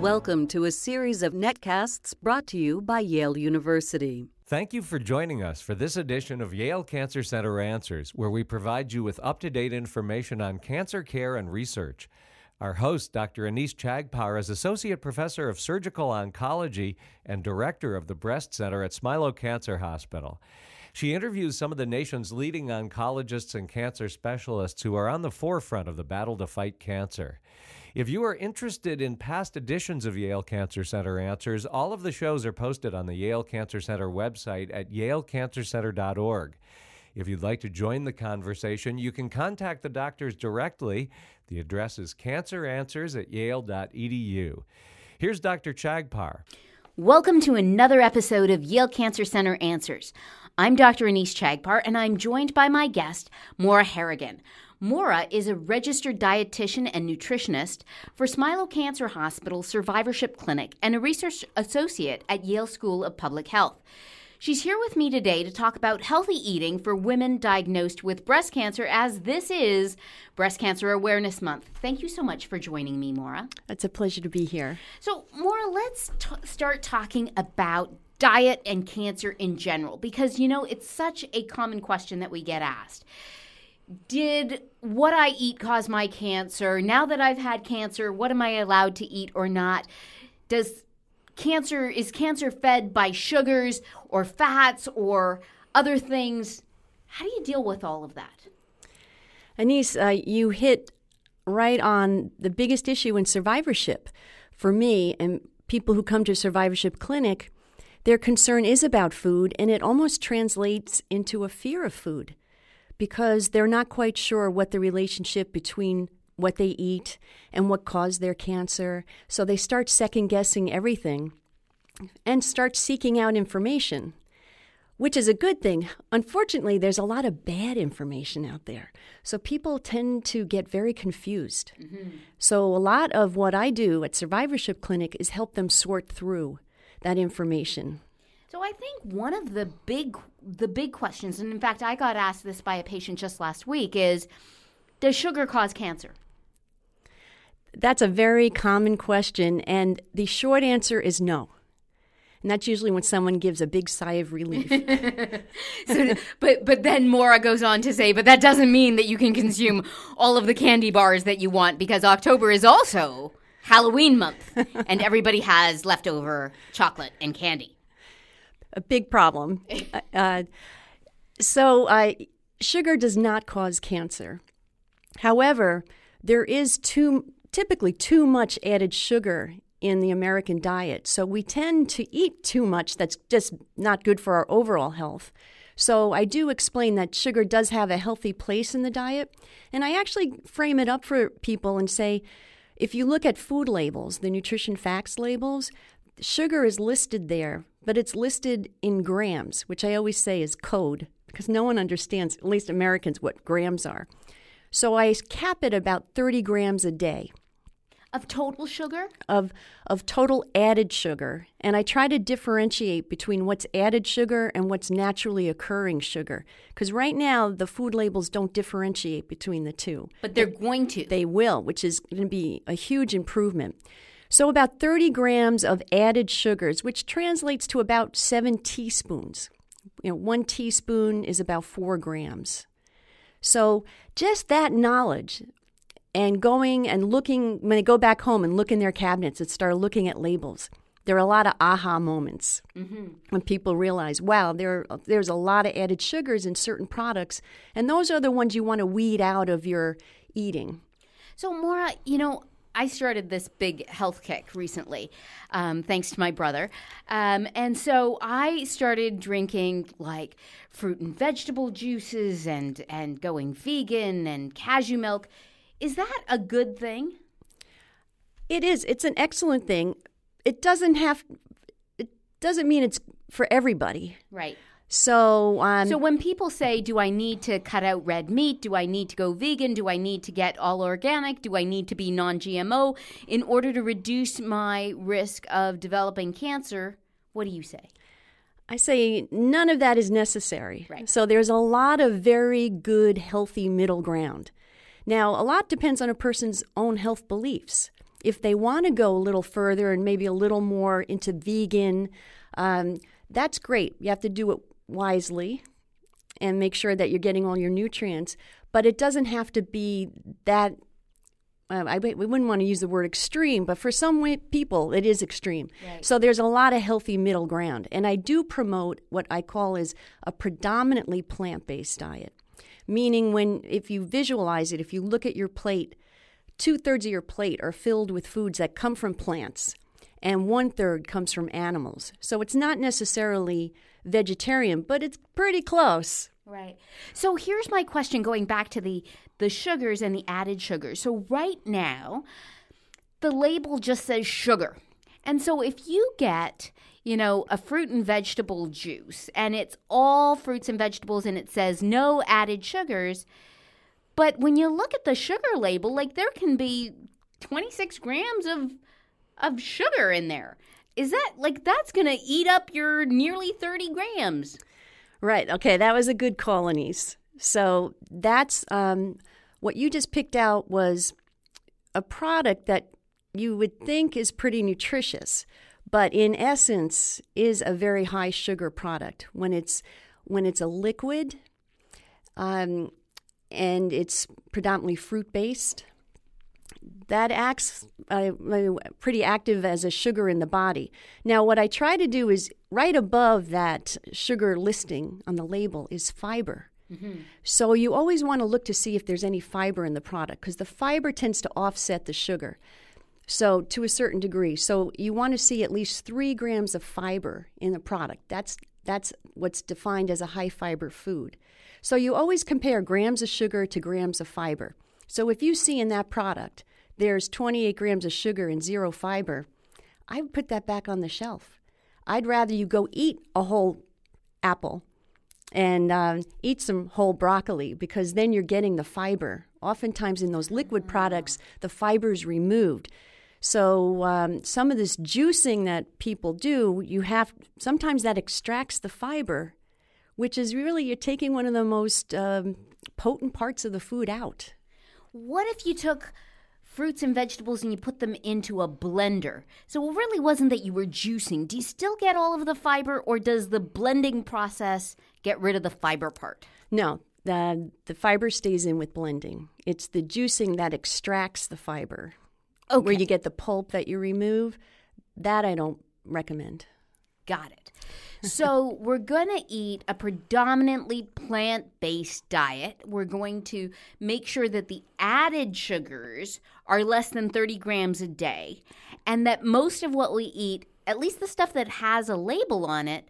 Welcome to a series of netcasts brought to you by Yale University. Thank you for joining us for this edition of Yale Cancer Center Answers, where we provide you with up to date information on cancer care and research. Our host, Dr. Anees Chagpar, is Associate Professor of Surgical Oncology and Director of the Breast Center at Smilow Cancer Hospital. She interviews some of the nation's leading oncologists and cancer specialists who are on the forefront of the battle to fight cancer. If you are interested in past editions of Yale Cancer Center Answers, all of the shows are posted on the Yale Cancer Center website at yalecancercenter.org. If you'd like to join the conversation, you can contact the doctors directly. The address is canceranswers at yale.edu. Here's Dr. Chagpar. Welcome to another episode of Yale Cancer Center Answers. I'm Dr. Anees Chagpar, and I'm joined by my guest, Maura Harrigan. Maura is a registered dietitian and nutritionist for Smilow Cancer Hospital Survivorship Clinic and a research associate at Yale School of Public Health. She's here with me today to talk about healthy eating for women diagnosed with breast cancer, as this is Breast Cancer Awareness Month. Thank you so much for joining me, Maura. It's a pleasure to be here. So, Maura, let's t- start talking about diet and cancer in general, because, you know, it's such a common question that we get asked did what I eat cause my cancer? Now that I've had cancer, what am I allowed to eat or not? Does cancer is cancer fed by sugars or fats or other things? How do you deal with all of that? Anees, uh, you hit right on the biggest issue in survivorship for me and people who come to survivorship clinic. Their concern is about food, and it almost translates into a fear of food because they're not quite sure what the relationship between what they eat and what caused their cancer. So they start second guessing everything and start seeking out information, which is a good thing. Unfortunately, there's a lot of bad information out there. So people tend to get very confused. Mm-hmm. So a lot of what I do at Survivorship Clinic is help them sort through that information. So I think one of the big the big questions, and in fact, I got asked this by a patient just last week, is does sugar cause cancer? That's a very common question, and the short answer is no. And that's usually when someone gives a big sigh of relief. so, but but then Maura goes on to say, but that doesn't mean that you can consume all of the candy bars that you want because October is also Halloween month, and everybody has leftover chocolate and candy a big problem. Uh, uh, so, uh, sugar does not cause cancer. However, there is too typically too much added sugar in the American diet. So we tend to eat too much that's just not good for our overall health. So I do explain that sugar does have a healthy place in the diet, and I actually frame it up for people and say if you look at food labels, the nutrition facts labels, sugar is listed there but it's listed in grams, which I always say is code because no one understands, at least Americans, what grams are. So I cap it about 30 grams a day. Of total sugar? Of, of total added sugar. And I try to differentiate between what's added sugar and what's naturally occurring sugar. Because right now, the food labels don't differentiate between the two. But they're going to. They will, which is going to be a huge improvement. So, about 30 grams of added sugars, which translates to about seven teaspoons. You know, one teaspoon is about four grams. So, just that knowledge and going and looking, when they go back home and look in their cabinets and start looking at labels, there are a lot of aha moments mm-hmm. when people realize, wow, there, there's a lot of added sugars in certain products, and those are the ones you want to weed out of your eating. So, Maura, you know, I started this big health kick recently, um, thanks to my brother. Um, and so I started drinking like fruit and vegetable juices and, and going vegan and cashew milk. Is that a good thing? It is. It's an excellent thing. It doesn't have, it doesn't mean it's for everybody. Right. So, um, so when people say, "Do I need to cut out red meat? Do I need to go vegan? Do I need to get all organic? Do I need to be non-GMO in order to reduce my risk of developing cancer?" What do you say? I say none of that is necessary. Right. So there's a lot of very good, healthy middle ground. Now, a lot depends on a person's own health beliefs. If they want to go a little further and maybe a little more into vegan, um, that's great. You have to do it wisely and make sure that you're getting all your nutrients. But it doesn't have to be that. Uh, I we wouldn't want to use the word extreme, but for some way, people it is extreme. Right. So there's a lot of healthy middle ground, and I do promote what I call is a predominantly plant-based diet. Meaning, when if you visualize it, if you look at your plate, two thirds of your plate are filled with foods that come from plants, and one third comes from animals. So it's not necessarily vegetarian, but it's pretty close. Right. So here's my question going back to the the sugars and the added sugars. So right now the label just says sugar. And so if you get, you know, a fruit and vegetable juice and it's all fruits and vegetables and it says no added sugars, but when you look at the sugar label, like there can be 26 grams of of sugar in there. Is that like that's going to eat up your nearly 30 grams? Right. Okay. That was a good colonies. So that's um, what you just picked out was a product that you would think is pretty nutritious, but in essence is a very high sugar product when it's when it's a liquid, um, and it's predominantly fruit based. That acts uh, pretty active as a sugar in the body. Now, what I try to do is right above that sugar listing on the label is fiber. So you always want to look to see if there's any fiber in the product because the fiber tends to offset the sugar. So to a certain degree, so you want to see at least three grams of fiber in the product. That's that's what's defined as a high fiber food. So you always compare grams of sugar to grams of fiber. So if you see in that product there's 28 grams of sugar and zero fiber, I would put that back on the shelf. I'd rather you go eat a whole apple and um, eat some whole broccoli because then you're getting the fiber. Oftentimes in those liquid products, the fiber is removed. So um, some of this juicing that people do, you have sometimes that extracts the fiber, which is really you're taking one of the most um, potent parts of the food out. What if you took fruits and vegetables and you put them into a blender? So it really wasn't that you were juicing. Do you still get all of the fiber, or does the blending process get rid of the fiber part? No, the the fiber stays in with blending. It's the juicing that extracts the fiber. Okay. Where you get the pulp that you remove, that I don't recommend. Got it. So, we're going to eat a predominantly plant based diet. We're going to make sure that the added sugars are less than 30 grams a day, and that most of what we eat, at least the stuff that has a label on it,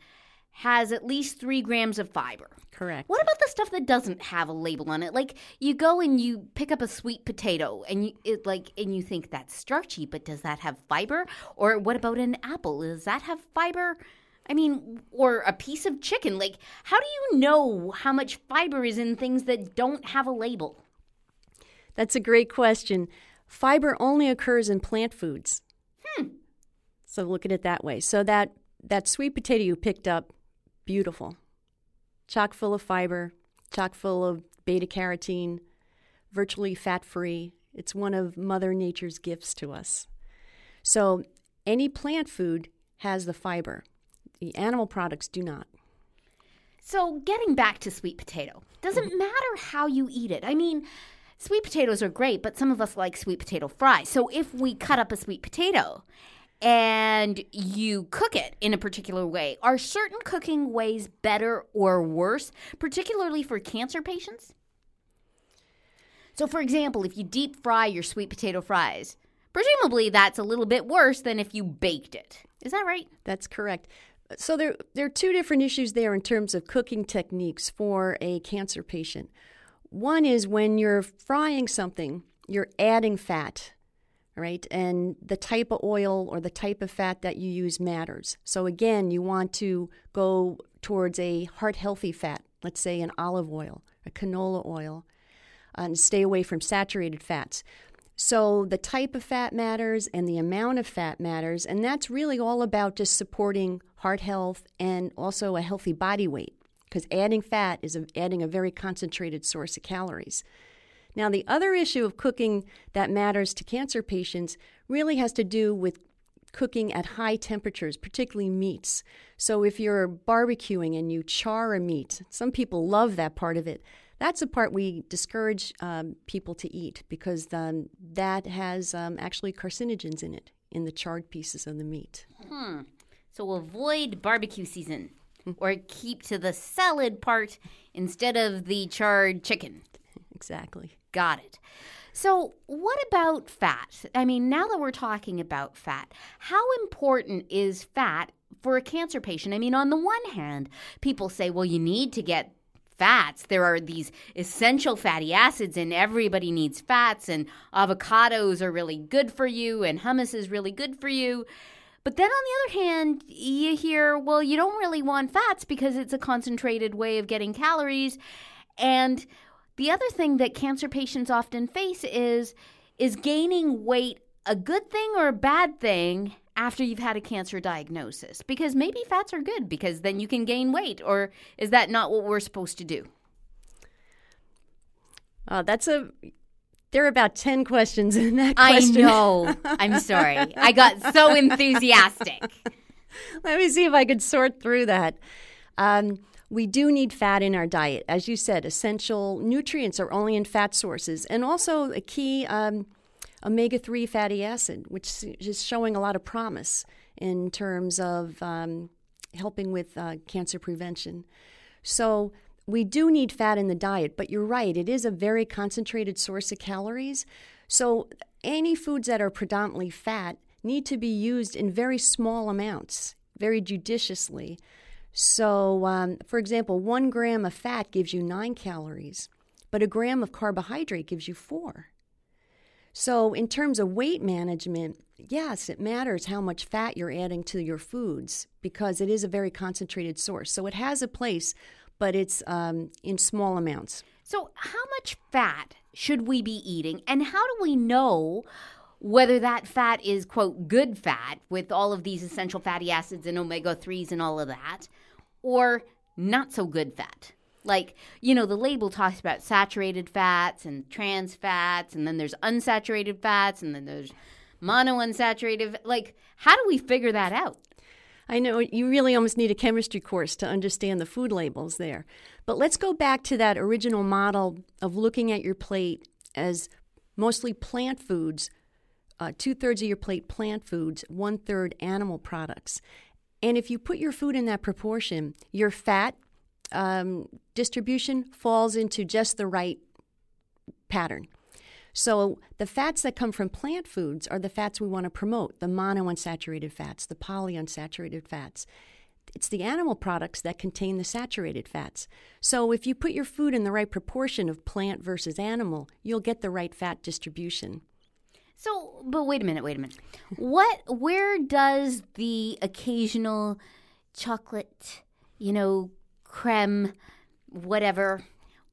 has at least three grams of fiber. Correct. What about the stuff that doesn't have a label on it? Like you go and you pick up a sweet potato and you it like and you think that's starchy, but does that have fiber? Or what about an apple? Does that have fiber? I mean, or a piece of chicken. Like how do you know how much fiber is in things that don't have a label? That's a great question. Fiber only occurs in plant foods. Hmm. So look at it that way. So that that sweet potato you picked up, beautiful. Chock full of fiber, chock full of beta carotene, virtually fat free. It's one of Mother Nature's gifts to us. So any plant food has the fiber. The animal products do not. So, getting back to sweet potato, doesn't matter how you eat it. I mean, sweet potatoes are great, but some of us like sweet potato fries. So, if we cut up a sweet potato and you cook it in a particular way, are certain cooking ways better or worse, particularly for cancer patients? So, for example, if you deep fry your sweet potato fries, presumably that's a little bit worse than if you baked it. Is that right? That's correct. So there, there are two different issues there in terms of cooking techniques for a cancer patient. One is when you're frying something, you're adding fat, right? And the type of oil or the type of fat that you use matters. So again, you want to go towards a heart healthy fat, let's say an olive oil, a canola oil, and stay away from saturated fats. So the type of fat matters and the amount of fat matters, and that's really all about just supporting heart health and also a healthy body weight because adding fat is adding a very concentrated source of calories. Now, the other issue of cooking that matters to cancer patients really has to do with cooking at high temperatures, particularly meats. So, if you're barbecuing and you char a meat, some people love that part of it. That's the part we discourage um, people to eat because um, that has um, actually carcinogens in it in the charred pieces of the meat. Hmm. So avoid barbecue season or keep to the salad part instead of the charred chicken. Exactly. Got it. So, what about fat? I mean, now that we're talking about fat, how important is fat for a cancer patient? I mean, on the one hand, people say, well, you need to get fats. There are these essential fatty acids, and everybody needs fats, and avocados are really good for you, and hummus is really good for you. But then on the other hand, you hear, well, you don't really want fats because it's a concentrated way of getting calories. And the other thing that cancer patients often face is is gaining weight a good thing or a bad thing after you've had a cancer diagnosis? Because maybe fats are good because then you can gain weight, or is that not what we're supposed to do? Uh, that's a. There are about 10 questions in that question. I know. I'm sorry. I got so enthusiastic. Let me see if I could sort through that. Um, we do need fat in our diet. As you said, essential nutrients are only in fat sources. And also, a key um, omega 3 fatty acid, which is showing a lot of promise in terms of um, helping with uh, cancer prevention. So, we do need fat in the diet, but you're right, it is a very concentrated source of calories. So, any foods that are predominantly fat need to be used in very small amounts, very judiciously. So, um, for example, one gram of fat gives you nine calories, but a gram of carbohydrate gives you four. So, in terms of weight management, yes, it matters how much fat you're adding to your foods because it is a very concentrated source. So, it has a place, but it's um, in small amounts. So, how much fat should we be eating, and how do we know? Whether that fat is, quote, good fat with all of these essential fatty acids and omega 3s and all of that, or not so good fat. Like, you know, the label talks about saturated fats and trans fats, and then there's unsaturated fats, and then there's monounsaturated. Like, how do we figure that out? I know you really almost need a chemistry course to understand the food labels there. But let's go back to that original model of looking at your plate as mostly plant foods, uh, two thirds of your plate plant foods, one third animal products. And if you put your food in that proportion, your fat um, distribution falls into just the right pattern. So the fats that come from plant foods are the fats we want to promote, the monounsaturated fats, the polyunsaturated fats. It's the animal products that contain the saturated fats. So if you put your food in the right proportion of plant versus animal, you'll get the right fat distribution. So, but wait a minute, wait a minute. what where does the occasional chocolate, you know, creme, whatever,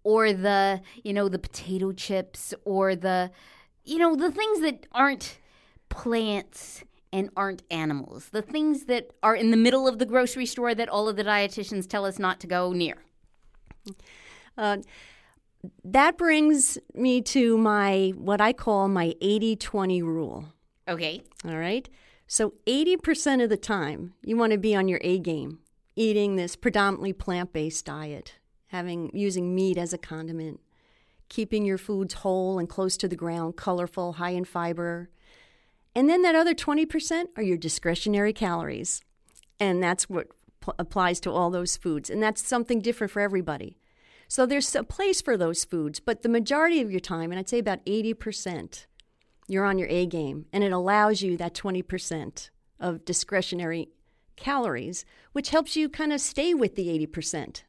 or the, you know, the potato chips or the, you know, the things that aren't plants and aren't animals, the things that are in the middle of the grocery store that all of the dietitians tell us not to go near. Uh, that brings me to my what I call my 80-20 rule. Okay. All right. So 80% of the time you want to be on your A game eating this predominantly plant-based diet, having using meat as a condiment, keeping your foods whole and close to the ground, colorful, high in fiber. And then that other 20% are your discretionary calories. And that's what p- applies to all those foods. And that's something different for everybody. So there's a place for those foods, but the majority of your time, and I'd say about 80%, you're on your A game. And it allows you that 20% of discretionary calories, which helps you kind of stay with the 80%.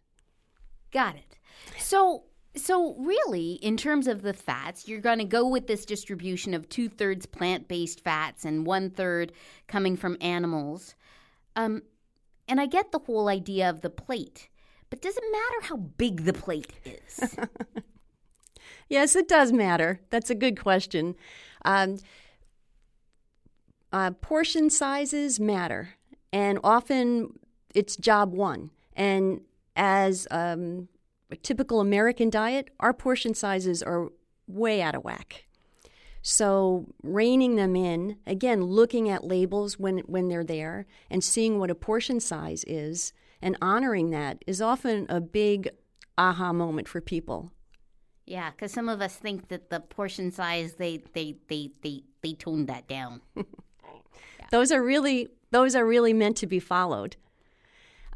Got it. So, so really, in terms of the fats, you're going to go with this distribution of two thirds plant based fats and one third coming from animals. Um, and I get the whole idea of the plate, but does it matter how big the plate is? yes, it does matter. That's a good question. Um, uh, portion sizes matter and often it's job one. And as um, a typical American diet, our portion sizes are way out of whack. So reining them in, again, looking at labels when when they're there and seeing what a portion size is and honoring that is often a big aha moment for people. Yeah, because some of us think that the portion size they they they they they toned that down. Those are really those are really meant to be followed.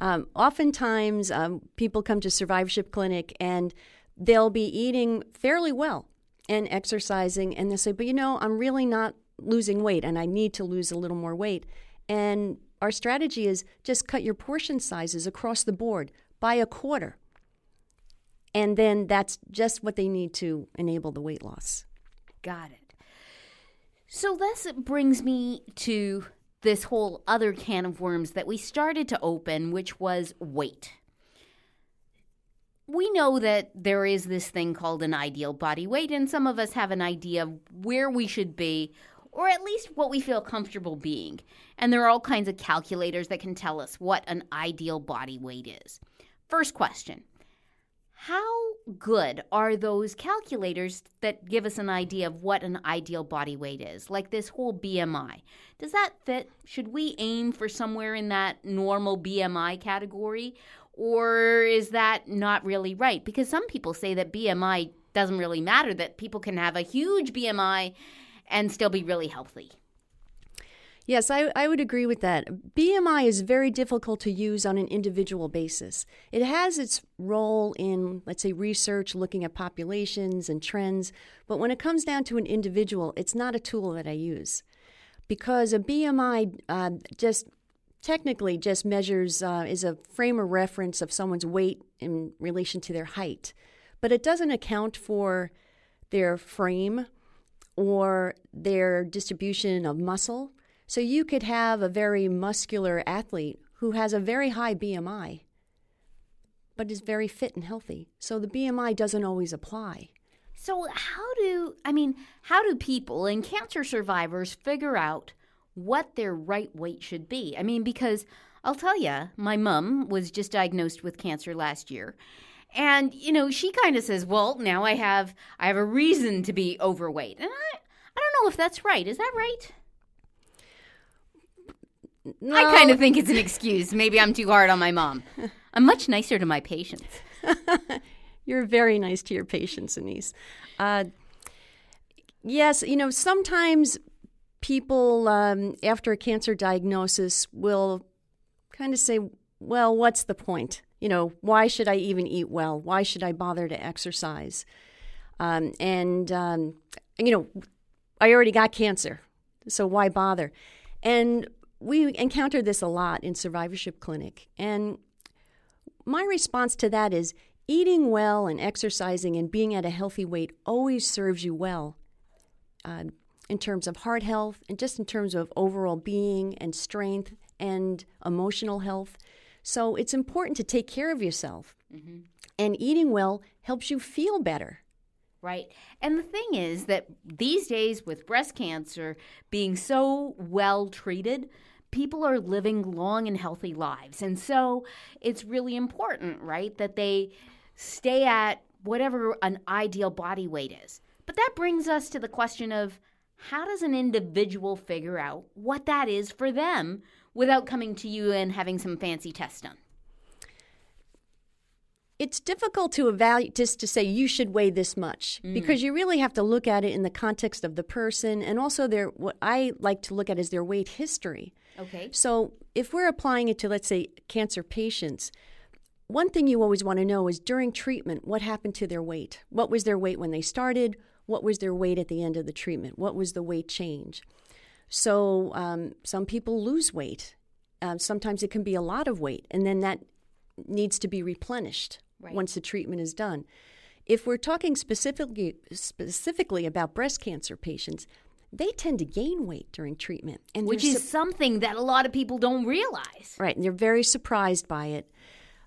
Um, oftentimes, um, people come to survivorship clinic and they'll be eating fairly well and exercising, and they say, "But you know, I'm really not losing weight, and I need to lose a little more weight." And our strategy is just cut your portion sizes across the board by a quarter, and then that's just what they need to enable the weight loss. Got it. So this brings me to this whole other can of worms that we started to open, which was weight. We know that there is this thing called an ideal body weight, and some of us have an idea of where we should be, or at least what we feel comfortable being. And there are all kinds of calculators that can tell us what an ideal body weight is. First question How good are those calculators that give us an idea of what an ideal body weight is? Like this whole BMI. Does that fit? Should we aim for somewhere in that normal BMI category? Or is that not really right? Because some people say that BMI doesn't really matter, that people can have a huge BMI and still be really healthy. Yes, I, I would agree with that. BMI is very difficult to use on an individual basis. It has its role in, let's say, research, looking at populations and trends, but when it comes down to an individual, it's not a tool that I use. Because a BMI uh, just technically just measures, uh, is a frame of reference of someone's weight in relation to their height, but it doesn't account for their frame or their distribution of muscle. So you could have a very muscular athlete who has a very high BMI, but is very fit and healthy. So the BMI doesn't always apply. So, how do, I mean, how do people and cancer survivors figure out what their right weight should be? I mean, because I'll tell you, my mom was just diagnosed with cancer last year. And, you know, she kind of says, well, now I have, I have a reason to be overweight. And I, I don't know if that's right. Is that right? No. I kind of think it's an excuse. Maybe I'm too hard on my mom. I'm much nicer to my patients. You're very nice to your patients, Anees. Uh, yes, you know, sometimes people um, after a cancer diagnosis will kind of say, well, what's the point? You know, why should I even eat well? Why should I bother to exercise? Um, and, um, you know, I already got cancer, so why bother? And we encounter this a lot in survivorship clinic. And my response to that is eating well and exercising and being at a healthy weight always serves you well uh, in terms of heart health and just in terms of overall being and strength and emotional health. So it's important to take care of yourself. Mm-hmm. And eating well helps you feel better. Right. And the thing is that these days, with breast cancer being so well treated, people are living long and healthy lives. And so it's really important, right, that they stay at whatever an ideal body weight is. But that brings us to the question of how does an individual figure out what that is for them without coming to you and having some fancy test done? It's difficult to evaluate just to say you should weigh this much mm. because you really have to look at it in the context of the person and also their what I like to look at is their weight history. Okay. So if we're applying it to, let's say, cancer patients, one thing you always want to know is during treatment, what happened to their weight? What was their weight when they started? What was their weight at the end of the treatment? What was the weight change? So um, some people lose weight. Uh, sometimes it can be a lot of weight, and then that needs to be replenished right. once the treatment is done. If we're talking specifically specifically about breast cancer patients, they tend to gain weight during treatment, and which is su- something that a lot of people don't realize. Right, and they're very surprised by it,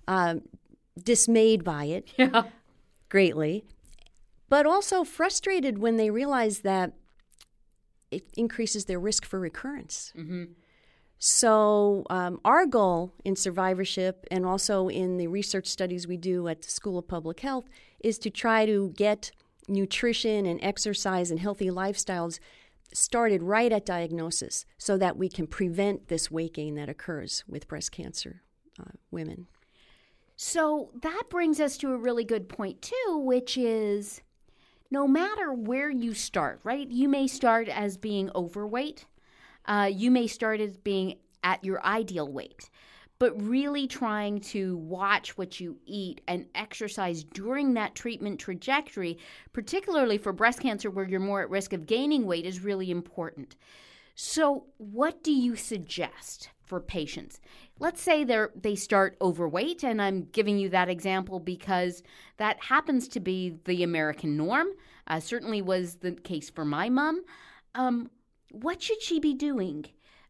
uh, dismayed by it, yeah. greatly, but also frustrated when they realize that it increases their risk for recurrence. Mm-hmm. So, um, our goal in survivorship and also in the research studies we do at the School of Public Health is to try to get nutrition and exercise and healthy lifestyles started right at diagnosis so that we can prevent this weight gain that occurs with breast cancer uh, women. So that brings us to a really good point, too, which is no matter where you start, right? You may start as being overweight, uh, you may start as being at your ideal weight but really trying to watch what you eat and exercise during that treatment trajectory, particularly for breast cancer where you're more at risk of gaining weight, is really important. So, what do you suggest for patients? Let's say they they start overweight, and I'm giving you that example because that happens to be the American norm. Uh, certainly was the case for my mom. Um, what should she be doing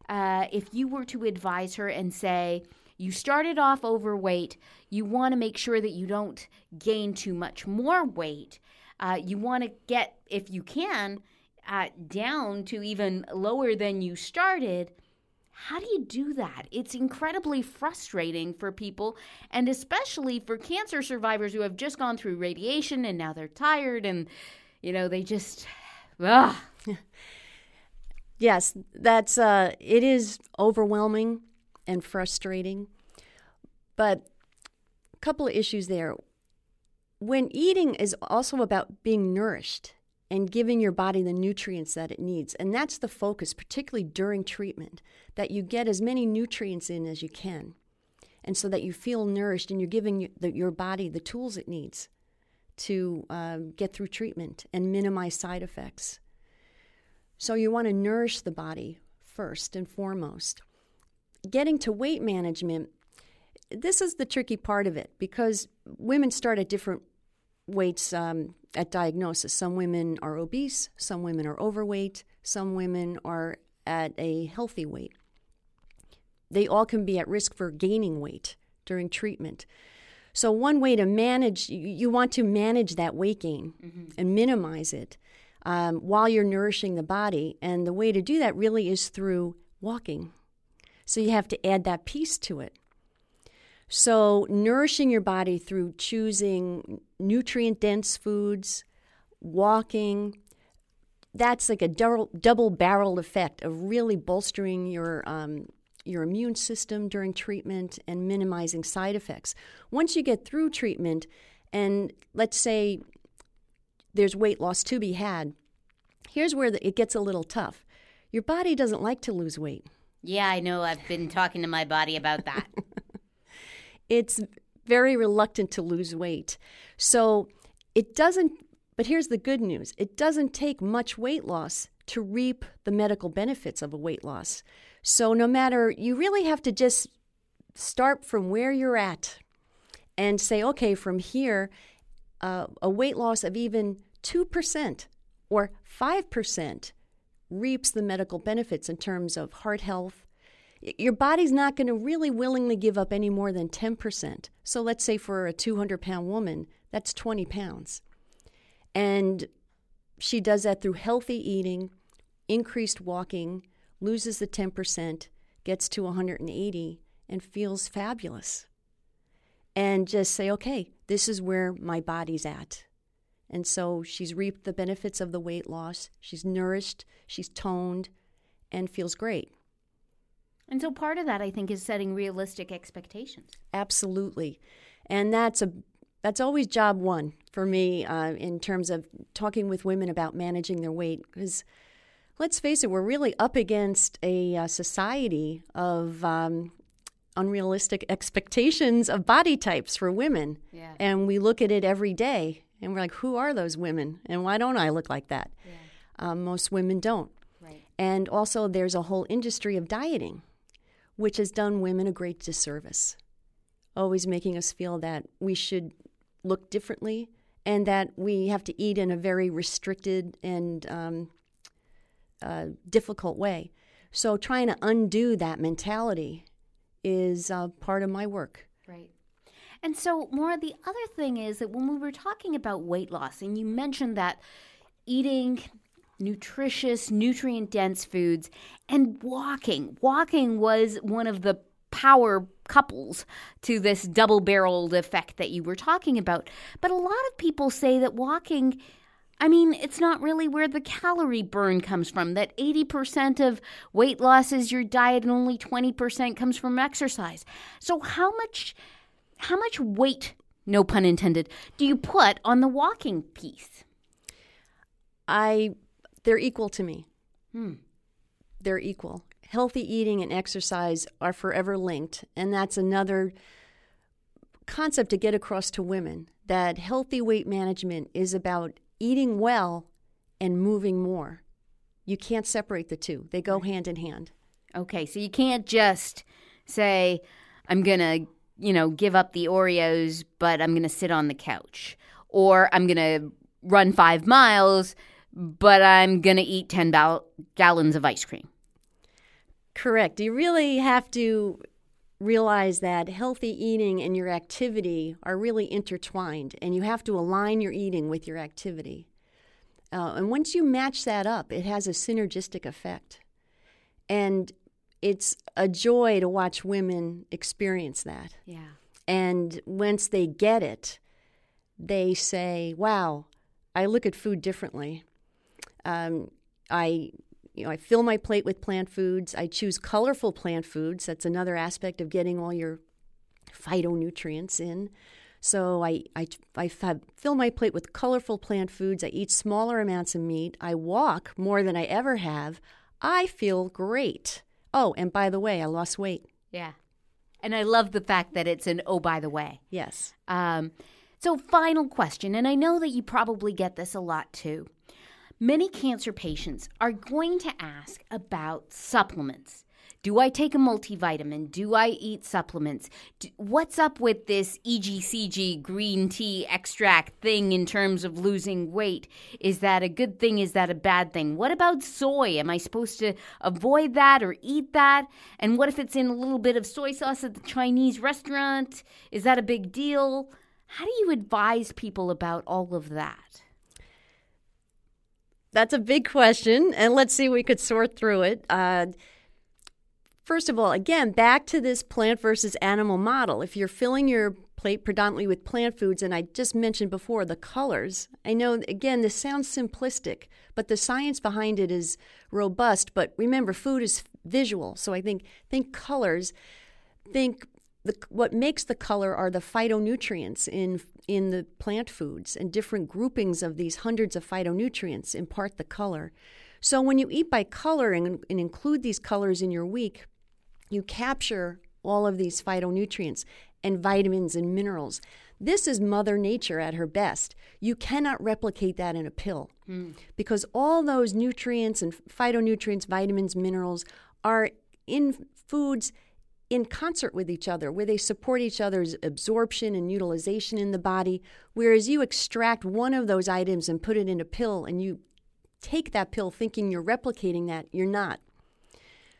uh, if you were to advise her and say, you started off overweight, you want to make sure that you don't gain too much more weight. Uh, you want to get, if you can, uh, down to even lower than you started. How do you do that? It's incredibly frustrating for people, and especially for cancer survivors who have just gone through radiation and now they're tired and, you know, they just, ah. Yes, that's uh, it is overwhelming and frustrating. But a couple of issues there. When eating is also about being nourished and giving your body the nutrients that it needs. And that's the focus, particularly during treatment, that you get as many nutrients in as you can. And so that you feel nourished and you're giving your body the tools it needs to uh, get through treatment and minimize side effects. So you want to nourish the body first and foremost. Getting to weight management, this is the tricky part of it because women start at different weights um, at diagnosis. Some women are obese, some women are overweight, some women are at a healthy weight. They all can be at risk for gaining weight during treatment. So, one way to manage, you want to manage that weight gain mm-hmm. and minimize it um, while you're nourishing the body. And the way to do that really is through walking. So you have to add that piece to it. So, nourishing your body through choosing nutrient dense foods, walking, that's like a double, double barreled effect of really bolstering your, um, your immune system during treatment and minimizing side effects. Once you get through treatment, and let's say there's weight loss to be had. Here's where the, it gets a little tough. Your body doesn't like to lose weight. Yeah, I know. I've been talking to my body about that. it's very reluctant to lose weight. So it doesn't, but here's the good news it doesn't take much weight loss to reap the medical benefits of a weight loss. So no matter, you really have to just start from where you're at and say, okay, from here, uh, a weight loss of even 2% or 5% reaps the medical benefits in terms of heart health. Your body's not going to really willingly give up any more than 10%. So let's say for a 200 pound woman, that's 20 pounds. And she does that through healthy eating, increased walking, loses the 10%, gets to 180, and feels fabulous. And just say, okay, this is where my body's at. And so she's reaped the benefits of the weight loss. She's nourished, she's toned, and feels great. And so part of that, I think, is setting realistic expectations. Absolutely, and that's a that's always job one for me uh, in terms of talking with women about managing their weight. Because let's face it, we're really up against a uh, society of um, unrealistic expectations of body types for women, yeah. and we look at it every day and we're like, who are those women? And why don't I look like that? Yeah. Um, most women don't. Right. And also, there's a whole industry of dieting, which has done women a great disservice, always making us feel that we should look differently and that we have to eat in a very restricted and um, uh, difficult way. So, trying to undo that mentality is uh, part of my work. Right. And so, more the other thing is that when we were talking about weight loss, and you mentioned that eating nutritious, nutrient dense foods and walking, walking was one of the power couples to this double barreled effect that you were talking about. But a lot of people say that walking I mean, it's not really where the calorie burn comes from. That 80% of weight loss is your diet and only 20% comes from exercise. So how much how much weight, no pun intended, do you put on the walking piece? I they're equal to me. Hmm. They're equal. Healthy eating and exercise are forever linked, and that's another concept to get across to women that healthy weight management is about eating well and moving more. You can't separate the two, they go hand in hand. Okay, so you can't just say, I'm going to, you know, give up the Oreos, but I'm going to sit on the couch. Or I'm going to run five miles, but I'm going to eat 10 bal- gallons of ice cream. Correct. You really have to realize that healthy eating and your activity are really intertwined, and you have to align your eating with your activity. Uh, and once you match that up, it has a synergistic effect. And it's a joy to watch women experience that. Yeah. And once they get it, they say, wow, I look at food differently. Um, I you know, I fill my plate with plant foods. I choose colorful plant foods. That's another aspect of getting all your phytonutrients in. So I, I, I fill my plate with colorful plant foods. I eat smaller amounts of meat. I walk more than I ever have. I feel great. Oh, and by the way, I lost weight. Yeah. And I love the fact that it's an oh, by the way. Yes. Um, so, final question, and I know that you probably get this a lot too. Many cancer patients are going to ask about supplements. Do I take a multivitamin? Do I eat supplements? Do, what's up with this EGCG green tea extract thing in terms of losing weight? Is that a good thing? Is that a bad thing? What about soy? Am I supposed to avoid that or eat that? And what if it's in a little bit of soy sauce at the Chinese restaurant? Is that a big deal? How do you advise people about all of that? That's a big question, and let's see we could sort through it. Uh, first of all, again, back to this plant versus animal model. If you're filling your plate predominantly with plant foods, and I just mentioned before the colors. I know, again, this sounds simplistic, but the science behind it is robust. But remember, food is visual, so I think think colors. Think the, what makes the color are the phytonutrients in in the plant foods and different groupings of these hundreds of phytonutrients impart the color. So when you eat by color and, and include these colors in your week, you capture all of these phytonutrients and vitamins and minerals. This is Mother Nature at her best. You cannot replicate that in a pill mm. because all those nutrients and phytonutrients, vitamins, minerals are in foods in concert with each other, where they support each other's absorption and utilization in the body. Whereas you extract one of those items and put it in a pill, and you take that pill thinking you're replicating that, you're not.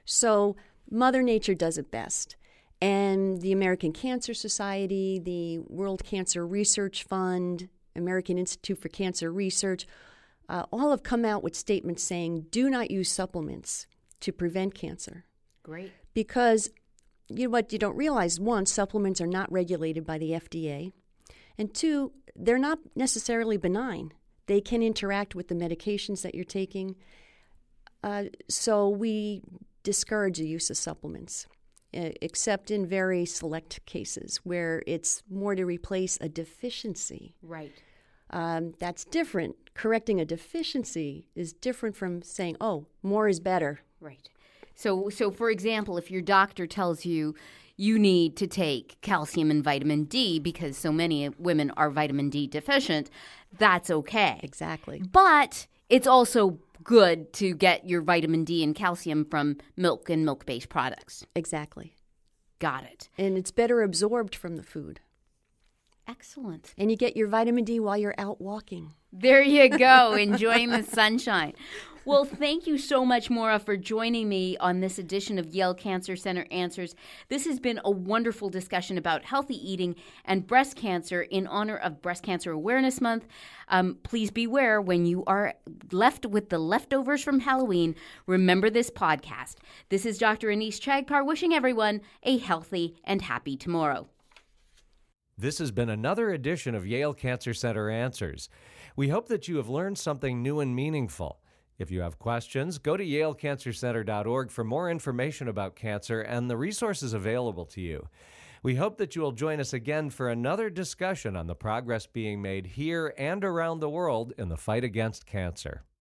So, Mother Nature does it best. And the American Cancer Society, the World Cancer Research Fund, American Institute for Cancer Research, uh, all have come out with statements saying do not use supplements to prevent cancer. Great. Because you know what you don't realize one supplements are not regulated by the FDA and two they're not necessarily benign they can interact with the medications that you're taking uh, so we discourage the use of supplements except in very select cases where it's more to replace a deficiency. Right. Um, that's different. Correcting a deficiency is different from saying oh more is better. Right. So, so for example, if your doctor tells you you need to take calcium and vitamin D because so many women are vitamin D deficient, that's okay. Exactly. But it's also good to get your vitamin D and calcium from milk and milk based products. Exactly. Got it. And it's better absorbed from the food. Excellent. And you get your vitamin D while you're out walking. There you go, enjoying the sunshine. Well, thank you so much, Maura, for joining me on this edition of Yale Cancer Center Answers. This has been a wonderful discussion about healthy eating and breast cancer in honor of Breast Cancer Awareness Month. Um, please beware when you are left with the leftovers from Halloween, remember this podcast. This is Dr. Anees Chagpar wishing everyone a healthy and happy tomorrow. This has been another edition of Yale Cancer Center Answers. We hope that you have learned something new and meaningful. If you have questions, go to yalecancercenter.org for more information about cancer and the resources available to you. We hope that you will join us again for another discussion on the progress being made here and around the world in the fight against cancer.